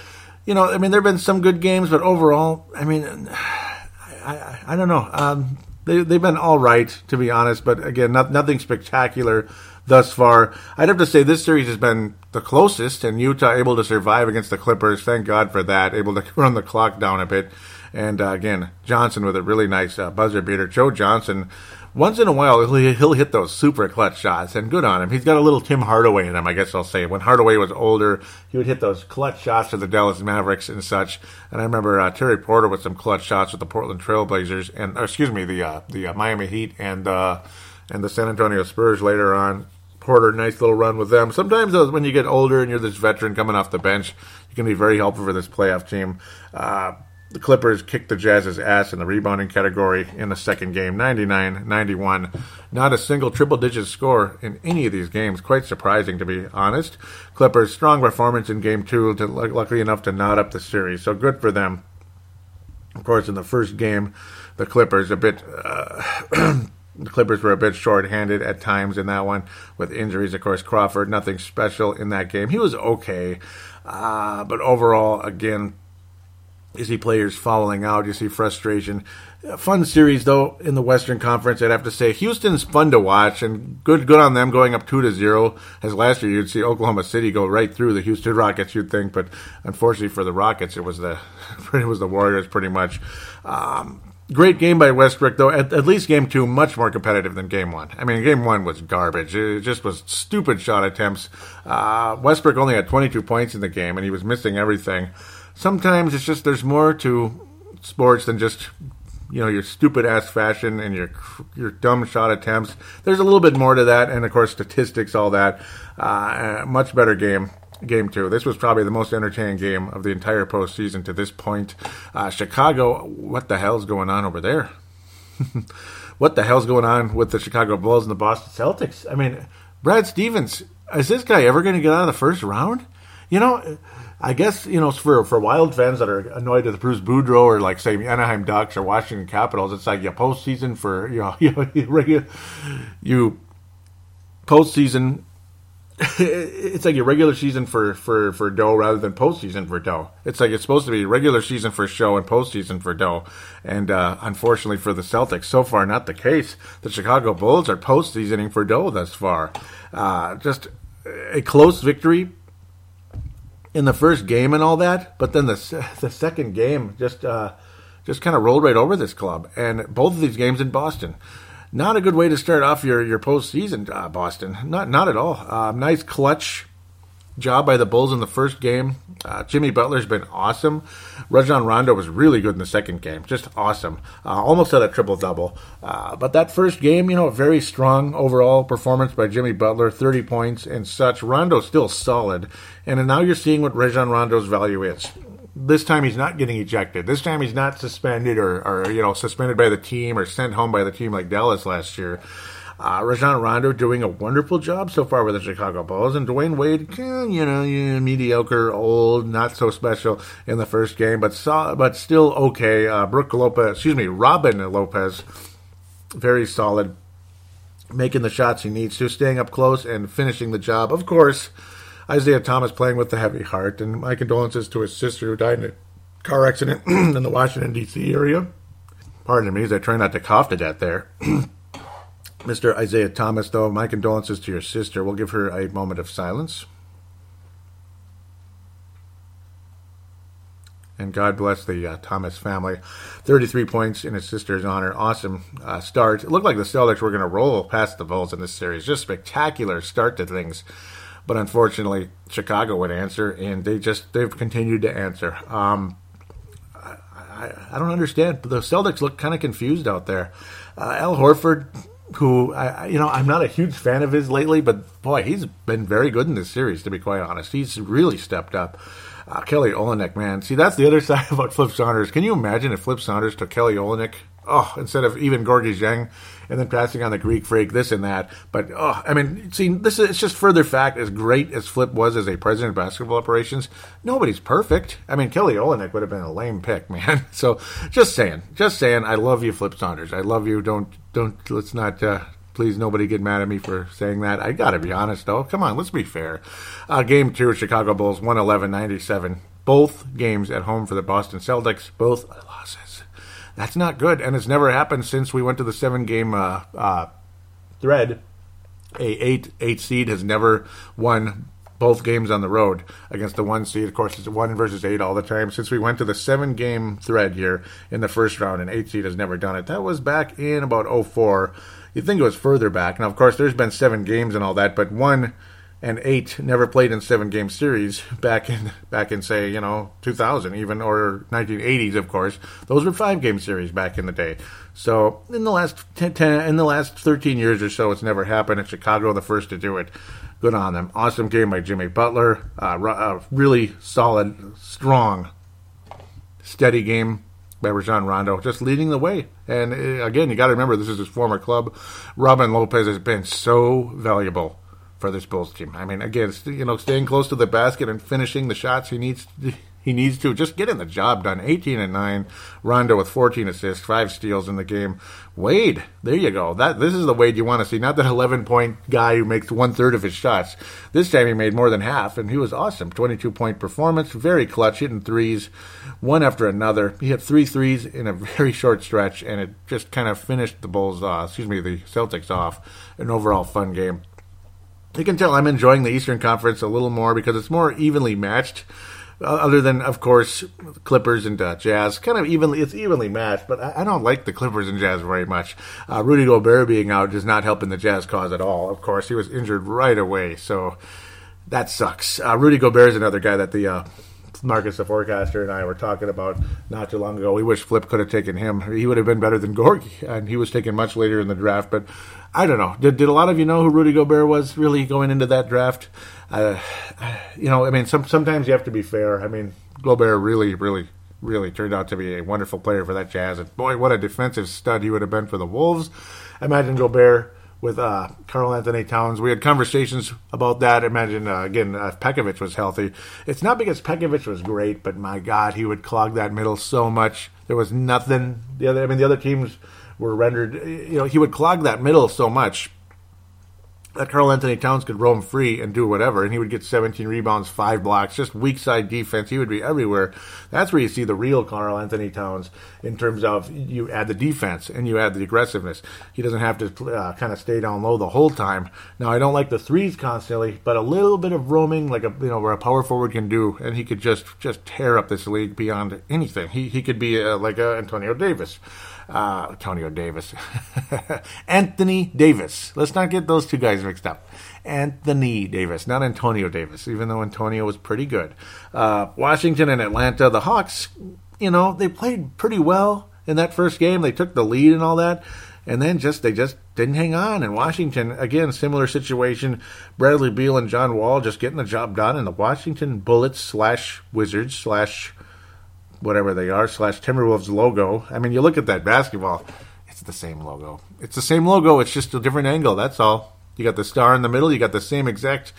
S1: You know, I mean, there have been some good games, but overall, I mean, I, I, I don't know. Um, they, they've been all right, to be honest, but again, not, nothing spectacular thus far. I'd have to say this series has been the closest, and Utah able to survive against the Clippers. Thank God for that. Able to (laughs) run the clock down a bit And uh, again, Johnson with a really nice uh, buzzer beater. Joe Johnson once in a while he'll, he'll hit those super clutch shots, and good on him. He's got a little Tim Hardaway in him, I guess I'll say. When Hardaway was older, he would hit those clutch shots to the Dallas Mavericks and such. And I remember uh, Terry Porter with some clutch shots with the Portland Trailblazers, and excuse me, the uh, the uh, Miami Heat and uh, and the San Antonio Spurs later on. Porter, nice little run with them. Sometimes those, when you get older and you're this veteran coming off the bench, you can be very helpful for this playoff team. Uh, the Clippers kicked the Jazz's ass in the rebounding category in the second game, 99 91. Not a single triple digit score in any of these games. Quite surprising, to be honest. Clippers, strong performance in game two, to, luckily enough to knot up the series. So good for them. Of course, in the first game, the Clippers a bit. Uh, (clears throat) the Clippers were a bit short-handed at times in that one with injuries. Of course, Crawford, nothing special in that game. He was okay, uh, but overall, again, you see players fouling out. You see frustration. Fun series though in the Western Conference. I'd have to say Houston's fun to watch and good good on them going up two to zero. As last year you'd see Oklahoma City go right through the Houston (laughs) Rockets. You'd think, but unfortunately for the Rockets, it was the (laughs) it was the Warriors pretty much. Um, Great game by Westbrook, though. At, at, least game two, much more competitive than game one. I mean, game one was garbage. It just was stupid shot attempts. Uh, Westbrook only had 22 points in the game, and he was missing everything sometimes it's just there's more to sports than just you know your stupid ass fashion and your your dumb shot attempts. There's a little bit more to that, and of course statistics, all that. Uh, much better game. Game two. This was probably the most entertaining game of the entire postseason to this point. Uh, Chicago, what the hell's going on over there? (laughs) what the hell's going on with the Chicago Bulls and the Boston Celtics? I mean, Brad Stevens, is this guy ever going to get out of the first round? You know, I guess you know for for Wild fans that are annoyed with Bruce Boudreau or like say Anaheim Ducks or Washington Capitals, it's like you postseason for you know (laughs) you you, postseason. (laughs) It's like your regular season for for for dough rather than postseason for dough. It's like it's supposed to be regular season for show and postseason for dough. And uh, unfortunately for the Celtics, so far not the case. The Chicago Bulls are postseasoning for dough thus far. Uh, just a close victory in the first game and all that, but then the (laughs) the second game just uh, just kind of rolled right over this club, and both of these games in Boston. Not a good way to start off your your postseason, uh, Boston. Not not at all. Uh, nice clutch job by the Bulls in the first game. Uh, Jimmy Butler's been awesome. Rajon Rondo was really good in the second game, just awesome. Uh, almost had a triple double. Uh, but that first game, you know, a very strong overall performance by Jimmy Butler, 30 points and such. Rondo's still solid. And now you're seeing what Rajon Rondo's value is. This time he's not getting ejected. This time he's not suspended or, or you know suspended by the team or sent home by the team like Dallas last year. Uh, Rajon Rondo doing a wonderful job so far with the Chicago Bulls, and Dwyane Wade, eh, you know, mediocre, old, not so special in the first game, but saw, but still okay. Uh, Brook Lopez, excuse me, Robin Lopez, very solid, making the shots he needs to, staying up close and finishing the job. Of course, Isaiah Thomas playing with the heavy heart, and my condolences to his sister who died in a car accident (clears throat) in the Washington D.C. area. Pardon me as I try not to cough to death there. (clears throat) Mr. Isaiah Thomas, though, my condolences to your sister. We'll give her a moment of silence. And God bless the uh, Thomas family. 33 points in his sister's honor. Awesome uh, start. It looked like the Celtics were going to roll past the Bulls in this series. Just spectacular start to things. But unfortunately, Chicago would answer, and they just, they've continued to answer. Um, I, I, don't understand. The Celtics look kind of confused out there. Uh, Al Horford who I, you know I'm not a huge fan of his lately, but boy, he's been very good in this series. To be quite honest, he's really stepped up. Uh, Kelly Olynyk, man, see that's the other (laughs) side about Flip Saunders. Can you imagine if Flip Saunders took Kelly Olynyk? Oh, instead of even Gorgui Dieng, and then passing on the Greek freak, this and that. But oh, I mean, see, this is it's just further fact. As great as Flip was as a president of basketball operations, nobody's perfect. I mean, Kelly Olynyk would have been a lame pick, (laughs) man. So just saying, just saying, I love you, Flip Saunders. I love you. Don't don't let's not. Uh, please nobody get mad at me for saying that. I gotta be honest though. Come on, let's be fair. Uh, game two, Chicago Bulls, 111-97. Both games at home for the Boston Celtics, both losses. That's not good, and it's never happened since we went to the seven game uh, uh, thread. A eight eight seed has never won both games on the road against the one seed. Of course, it's one versus eight all the time. Since we went to the seven game thread here in the first round, and eight seed has never done it. That was back in about 04. You'd think it was further back. Now, of course, there's been seven games and all that, but one and eight never played in seven game series back in back in say you know 2000 even or 1980s of course. Those were five game series back in the day. So in the last 10, 10 in the last 13 years or so it's never happened. In chicago the first to do it. Good on them. Awesome game by jimmy butler. Uh, uh, really solid strong steady game by Rajon Rondo, just leading the way. And uh, again, you got to remember this is his former club. Robin Lopez has been so valuable for this Bulls team. I mean, again, you know, staying close to the basket and finishing the shots he needs. To, (laughs) he needs to just getting the job done. 18 and nine. Rondo with 14 assists, five steals in the game. Wade, there you go. That this is the Wade you want to see. Not that 11 point guy who makes one third of his shots. This time he made more than half, and he was awesome. 22 point performance, very clutch, hitting threes, one after another. He hit three threes in a (laughs) very short stretch, and it just kind of finished the Bulls, off, excuse me, the Celtics off. An overall fun game you can tell I'm enjoying the Eastern Conference a little more because it's more evenly matched. Uh, other than, of course, Clippers and uh, Jazz, kind of evenly, it's evenly matched. But I, I don't like the Clippers and Jazz very much. Uh, Rudy Gobert being out is not helping the Jazz cause at all. Of course, he was injured right away, so that sucks. Uh, Rudy Gobert is another guy that the uh, Marcus, the forecaster, and I were talking about not too long ago. We wish Flip could have taken him. He would have been better than Gorgui, and he was taken much later in the draft. But I don't know. Did, did a lot of you know who Rudy Gobert was really going into that draft? Uh, you know, I mean, some, sometimes you have to be fair. I mean, Gobert really, really, really turned out to be a wonderful player for that Jazz. And boy, what a defensive stud he would have been for the Wolves. Imagine Gobert with uh, Karl-Anthony Towns. We had conversations about that. Imagine, uh, again, uh, if Pekovic was healthy. It's not because Pekovic was great, but my God, he would clog that middle so much. There was nothing. The other, I mean, the other teams were rendered. You know, he would clog that middle so much that Karl-Anthony Towns could roam free and do whatever, and he would get 17 rebounds, five blocks, just weak side defense. He would be everywhere. That's where you see the real Karl-Anthony Towns in terms of you add the defense and you add the aggressiveness. He doesn't have to uh, kind of stay down low the whole time. Now I don't like the threes constantly, but a little bit of roaming, like a you know where a power forward can do, and he could just just tear up this league beyond anything. He he could be uh, like uh, Antonio Davis uh, Antonio Davis, (laughs) Anthony Davis. Let's not get those two guys mixed up. Anthony Davis, not Antonio Davis, even though Antonio was pretty good. Uh, Washington and Atlanta, the Hawks, you know, they played pretty well in that first game. They took the lead and all that. And then just they just didn't hang on. And Washington, again, similar situation. Bradley Beal and John Wall just getting the job done. And the Washington Bullets slash Wizards slash whatever they are slash Timberwolves logo. I mean, you look at that basketball, it's the same logo. It's the same logo. It's just a different angle. That's all. You got the star in the middle. You got the same exact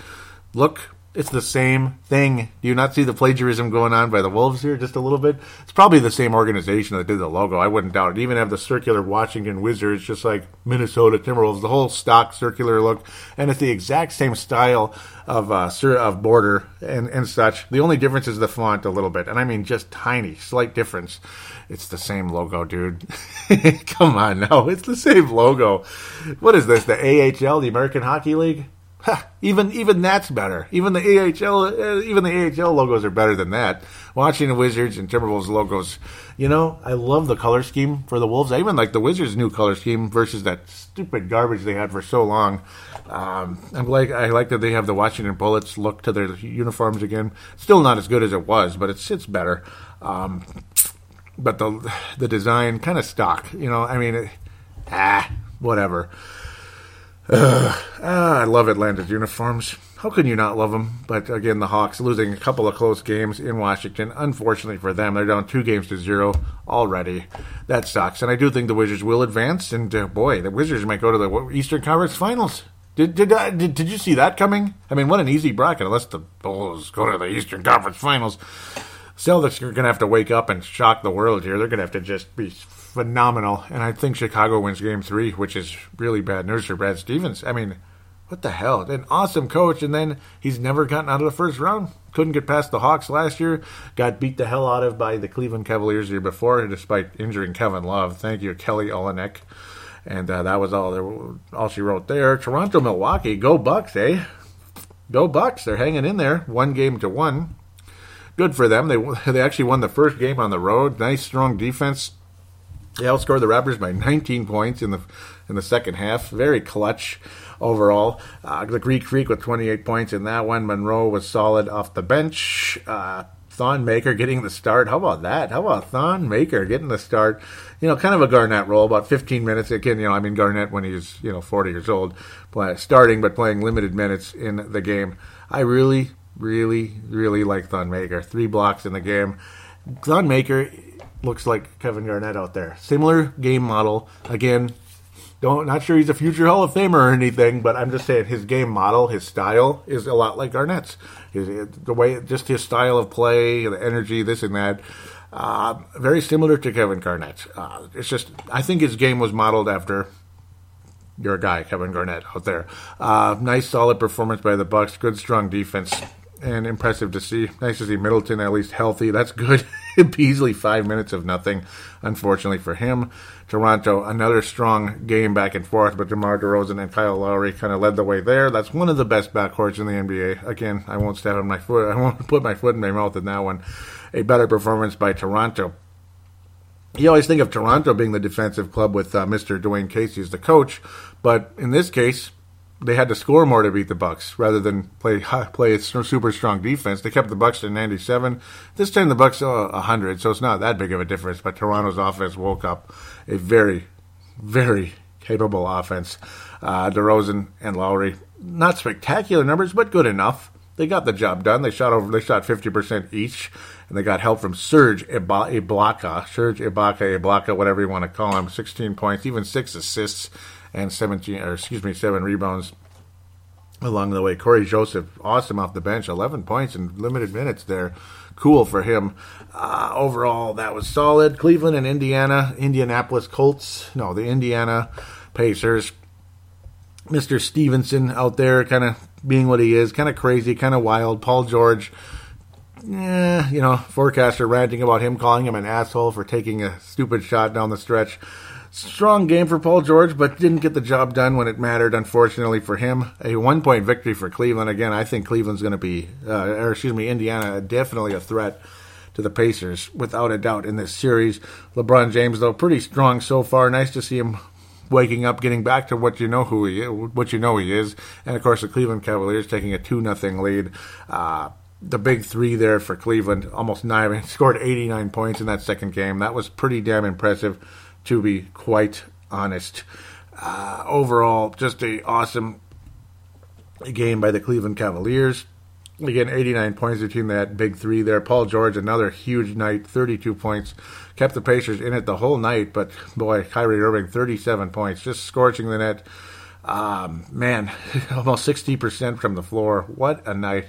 S1: look it's the same thing. Do you not see the plagiarism going on by the Wolves here just a little bit? It's probably the same organization that did the logo. I wouldn't doubt it. Even have the circular Washington Wizards, just like Minnesota Timberwolves, the whole stock circular look, and it's the exact same style of uh, of border and and such. The only difference is the font a little bit, and I mean just tiny, slight difference. It's the same logo, dude. (laughs) Come on, now it's the same logo. What is this? The AHL, the American Hockey League? Even even that's better. Even the AHL, uh, even the AHL logos are better than that. Watching the Wizards and Timberwolves logos, you know, I love the color scheme for the Wolves. I even like the Wizards' new color scheme versus that stupid garbage they had for so long. Um, I'm like, I like that they have the Washington Bullets look to their uniforms again. Still not as good as it was, but it's it's better. Um, but the the design kind of stock, you know. I mean, it, ah, whatever. Uh, I love Atlanta's uniforms. How can you not love them? But again, the Hawks losing a couple of close games in Washington. Unfortunately for them, they're down two games to zero already. That sucks. And I do think the Wizards will advance. And uh, boy, the Wizards might go to the Eastern Conference Finals. Did did, uh, did did you see that coming? I mean, what an easy bracket. Unless the Bulls go to the Eastern Conference Finals, Celtics are going to have to wake up and shock the world here. They're going to have to just be phenomenal. And I think Chicago wins game three, which is really bad news for Brad Stevens. I mean, what the hell? An awesome coach, and then he's never gotten out of the first round. Couldn't get past the Hawks last year. Got beat the hell out of by the Cleveland Cavaliers the year before, despite injuring Kevin Love. Thank you, Kelly Olynyk. And uh, that was all there, all she wrote there. Toronto, Milwaukee, go Bucks, eh? go Bucks. They're hanging in there, one game to one. Good for them. They (laughs) they actually won the first game on the road. Nice strong defense. They outscored the Raptors by 19 points in the in the second half. Very clutch overall. Uh, the Greek Freak with 28 points in that one. Monroe was solid off the bench. Uh, Thon Maker getting the start. How about that? How about Thon Maker getting the start? You know, kind of a Garnett role, about 15 minutes. Again, you know, I mean Garnett when he's you know 40 years old, play, starting but playing limited minutes in the game. I really, really, really like Thon Maker. Three blocks in the game. Thon Maker looks like Kevin Garnett out there. Similar game model. Again, don't not sure he's a future Hall of Famer or anything, but I'm just saying his game model, his style is a lot like Garnett's. His, the way, just his style of play, the energy, this and that, uh, very similar to Kevin Garnett. Uh, it's just I think his game was modeled after your guy Kevin Garnett out there. Uh, nice, solid performance by the Bucks. Good, strong defense and impressive to see. Nice to see Middleton at least healthy. That's good. (laughs) Beasley, five minutes of nothing, unfortunately for him. Toronto, another strong game back and forth, but DeMar DeRozan and Kyle Lowry kind of led the way there. That's one of the best backcourts in the NBA. Again, I won't step on my foot. (laughs) I won't put my foot in my mouth in that one. A better performance by Toronto. You always think of Toronto being the defensive club with uh, Mr. Dwane Casey as the coach, but in this case, they had to score more to beat the Bucks rather than play (laughs) play a super strong defense. They kept the Bucks to 97. This time the Bucks are 100, so it's not that big of a difference. But Toronto's offense woke up a very, very capable offense. Uh, DeRozan and Lowry, not spectacular numbers, but good enough. They got the job done. They shot over. They shot 50% each, and they got help from Serge Ibaka, Serge Ibaka, Ibaka, whatever you want to call him. 16 points, even six assists and 17, or excuse me, seven rebounds along the way. Cory Joseph, awesome off the bench, 11 points in limited minutes there. Cool for him. Uh, overall, that was solid. Cleveland and Indiana, Indianapolis Colts, no, the Indiana Pacers. Mr. Stephenson out there, kind of being what he is, kind of crazy, kind of wild. Paul George, yeah, you know, forecaster ranting about him, calling him an asshole for taking a stupid shot down the stretch. Strong game for Paul George, but didn't get the job done when it mattered, unfortunately for him. A one point victory for Cleveland. Again, I think Cleveland's going to be, uh, or excuse me, Indiana, definitely a threat to the Pacers, without a doubt, in this series. LeBron James, though, pretty strong so far. Nice to see him waking up, getting back to what you know who he is, what you know he is, and of course the Cleveland Cavaliers taking a two nothing lead. Uh, the big three there for Cleveland, almost nine, (laughs) scored 89 points in that second game. That was pretty damn impressive to be quite honest. Uh, overall, just a awesome game by the Cleveland Cavaliers. Again, 89 points between that big three there. Paul George, another huge night, 32 points. Kept the Pacers in it the whole night, but boy, Kyrie Irving, 37 points, just scorching the net. Um, man, (laughs) almost 60% from the floor. What a night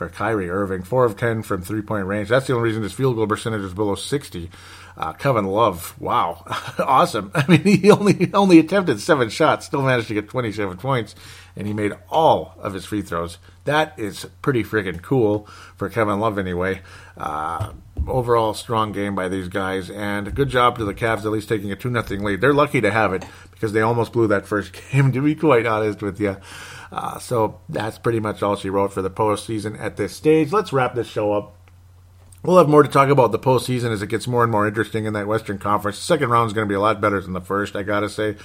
S1: for Kyrie Irving. 4 of 10 from three point range. That's the only reason his field goal percentage is below 60. Uh, Kevin Love, wow, (laughs) awesome. I mean, he only only attempted seven shots, still managed to get 27 points, and he made all of his free throws. That is pretty freaking cool for Kevin Love, anyway. Uh, overall, strong game by these guys, and good job to the Cavs at least taking a two nothing lead. They're lucky to have it because they almost blew that first (laughs) game. To be quite honest with you. Uh, so that's pretty much all she wrote for the postseason at this stage. Let's wrap this show up We'll have more to talk about the postseason as it gets more and more interesting in that Western Conference. The second round is going to be a lot better than the first, I got to say.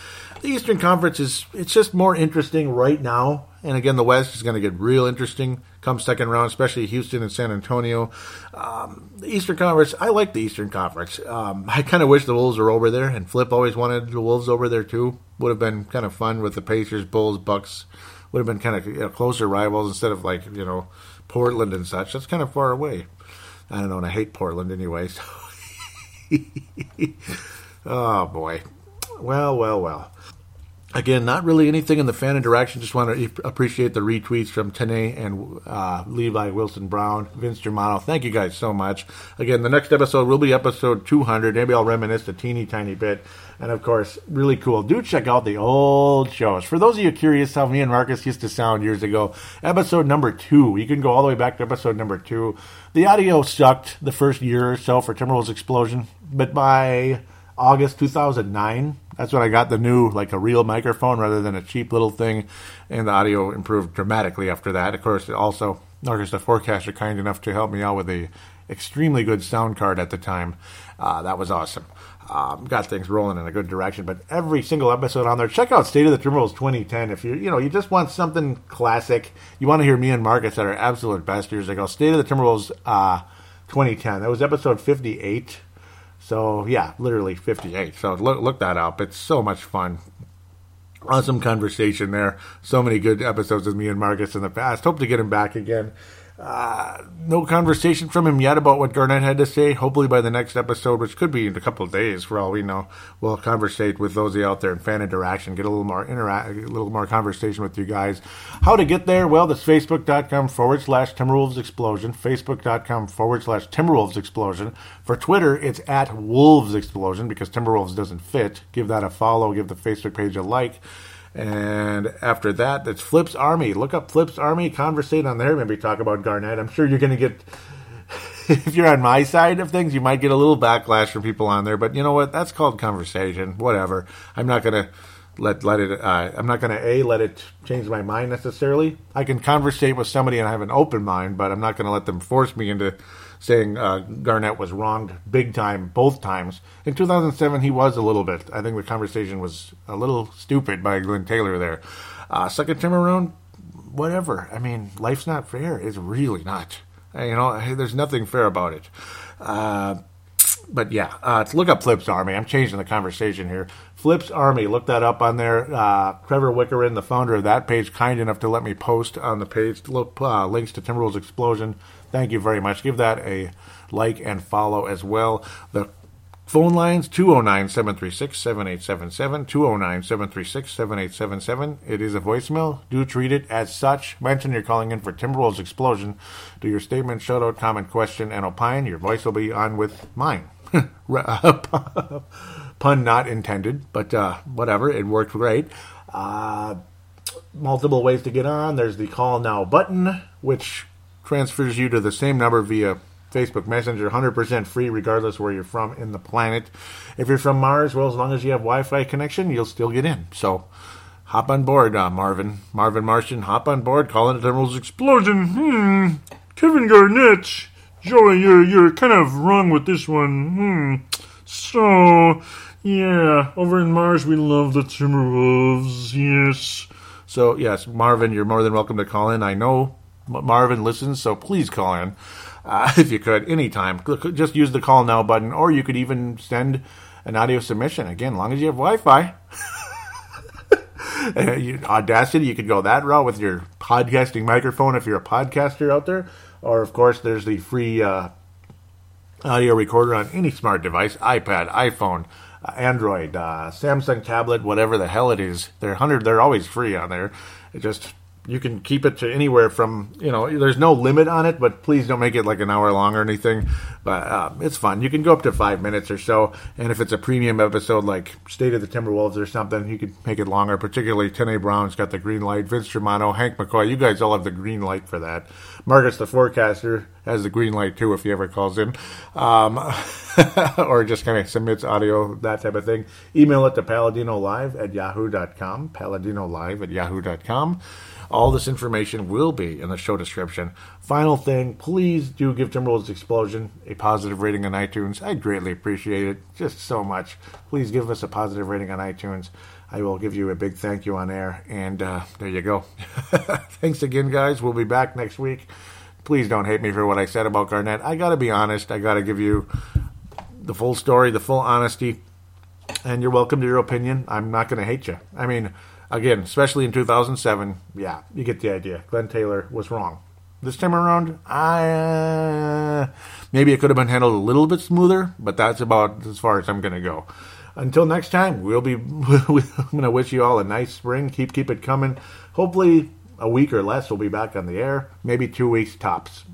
S1: The Eastern Conference is it's just more interesting right now. And again, the West is going to get real interesting come second round, especially Houston and San Antonio. Um, the Eastern Conference, I like the Eastern Conference. Um, (laughs) I kind of wish the Wolves were over there, and Flip always wanted the Wolves over there too. Would have been kind of fun with the Pacers, Bulls, Bucks. Would have been kind of you know, closer rivals instead of like you know Portland and such. That's kind of far away. I don't know, and I hate Portland anyway. (laughs) So. (laughs) oh boy. Well, well, well. Again, not really anything in the fan interaction. Just want to appreciate the retweets from Tene and uh, Levi Wilson Brown, Vince Germano. Thank you guys so much. Again, the next episode will be episode 200. Maybe I'll reminisce a teeny tiny bit. And of course, really cool. Do check out the old shows. For those of you curious how me and Marcus used to sound years ago, episode number two. You can go all the way back to episode number two. The audio sucked the first year or so for Timberwolves Explosion, but by August 2009, That's when I got the new, like a real microphone rather than a cheap little thing, and the audio improved dramatically after that. Of course, also Marcus the Forecaster kind enough to help me out with a extremely good sound card at the time. Uh, that was awesome. Um, got things rolling in a good direction. But every single episode on there, check out State of the Timberwolves 2010. If you you know you just want something classic, you want to hear me and Marcus at our absolute best years ago. State of the Timberwolves uh, 2010. That was episode 58. So yeah, literally 58. So look look that up. It's so much fun. Awesome conversation there. So many good episodes with me and Marcus in the past. Hope to get him back again. Uh, no conversation from him yet about what Garnett had to say. Hopefully, by the next episode, which could be in a couple of days, for all we know, we'll conversate with those out there in fan interaction, get a little more interact, a little more conversation with you guys. How to get there? Well, that's facebook.com forward slash Timberwolves Explosion, facebook.com forward slash Timberwolves Explosion. For Twitter, it's at Wolves Explosion because Timberwolves doesn't fit. Give that a follow. Give the Facebook page a like. And after that, it's Flip's Army. Look up Flip's Army, conversate on there, maybe talk about Garnett. I'm sure you're going to get, (laughs) if you're on my side of things, you might get a little backlash from people on there. But you know what? That's called conversation. Whatever. I'm not going to let let it. Uh, I'm not going to a let it change my mind necessarily. I can conversate with somebody and I have an open mind, but I'm not going to let them force me into saying uh, Garnett was wronged big time both times. In 2007, he was a little bit. I think the conversation was a little stupid by Glenn Taylor there. Uh, second time around, whatever. I mean, life's not fair. It's really not. You know, there's nothing fair about it. Uh, but yeah, uh, look up Flip's Army. I'm changing the conversation here. Flip's Army, look that up on there. Uh, Trevor Wickerin, the founder of that page, kind enough to let me post on the page look, uh, links to Timberwolves Explosion Thank you very much. Give that a like and follow as well. The phone lines 209 736 7877 209 736 7877 it is a voicemail do treat it as such mention you're calling in for timberwolves explosion do your statement shout out comment question and opine your voice will be on with mine (laughs) (laughs) pun not intended but uh, whatever it worked great uh, multiple ways to get on there's the call now button which transfers you to the same number via Facebook Messenger, 100% free regardless where you're from in the planet. If you're from Mars, well, as long as you have Wi-Fi connection, you'll still get in. So hop on board, uh, Marvin. Marvin Martian, hop on board. Calling it Emerald's Explosion. Hmm. Kevin Garnett. Joey, you're, you're kind of wrong with this one. Hmm. So, yeah, over in Mars, we love the Timberwolves. Yes. So, yes, Marvin, you're more than welcome to call in. I know Marvin listens, so please call in uh, (laughs) if you could anytime. Just use the call now button, or you could even send an audio submission. Again, long as you have Wi-Fi. (laughs) Audacity, you could go that route with your podcasting microphone if you're a podcaster out there. Or, of course, there's the free uh, audio recorder on any smart device iPad, iPhone, Android, uh, Samsung tablet, whatever the hell it is. They're, hundred, they're always free on there. It just you can keep it to anywhere from you know there's no limit on it but please don't make it like an hour long or anything. But uh, it's fun. You can go up to five minutes or so and if it's a premium episode like state of the timberwolves or something you could make it longer particularly Tene Brown's got the green light vince germano hank mccoy you guys all have the green light for that. Marcus the forecaster has the green light too if he ever calls in. Um, (laughs) or just kind of submits audio that type of thing. Email it to paladino live at yahoo.com paladino live at yahoo.com all this information will be in the show description. Final thing, please do give Timberwolves Explosion a positive rating on iTunes. I greatly appreciate it just so much. Please give us a positive rating on iTunes. I will give you a big thank you on air. And uh, there you go. (laughs) Thanks again, guys. We'll be back next week. Please don't hate me for what I said about Garnett. I got to be honest. I got to give you the full story, the full honesty. And you're welcome to your opinion. I'm not going to hate you. I mean, Again, especially in 2007, yeah, you get the idea. Glenn Taylor was wrong. This time around, I, uh, maybe it could have been handled a little bit smoother, but that's about as far as I'm going to go. Until next time, we'll be. I'm going to wish you all a nice spring. Keep keep it coming. Hopefully, a week or less, we'll be back on the air. Maybe two weeks tops.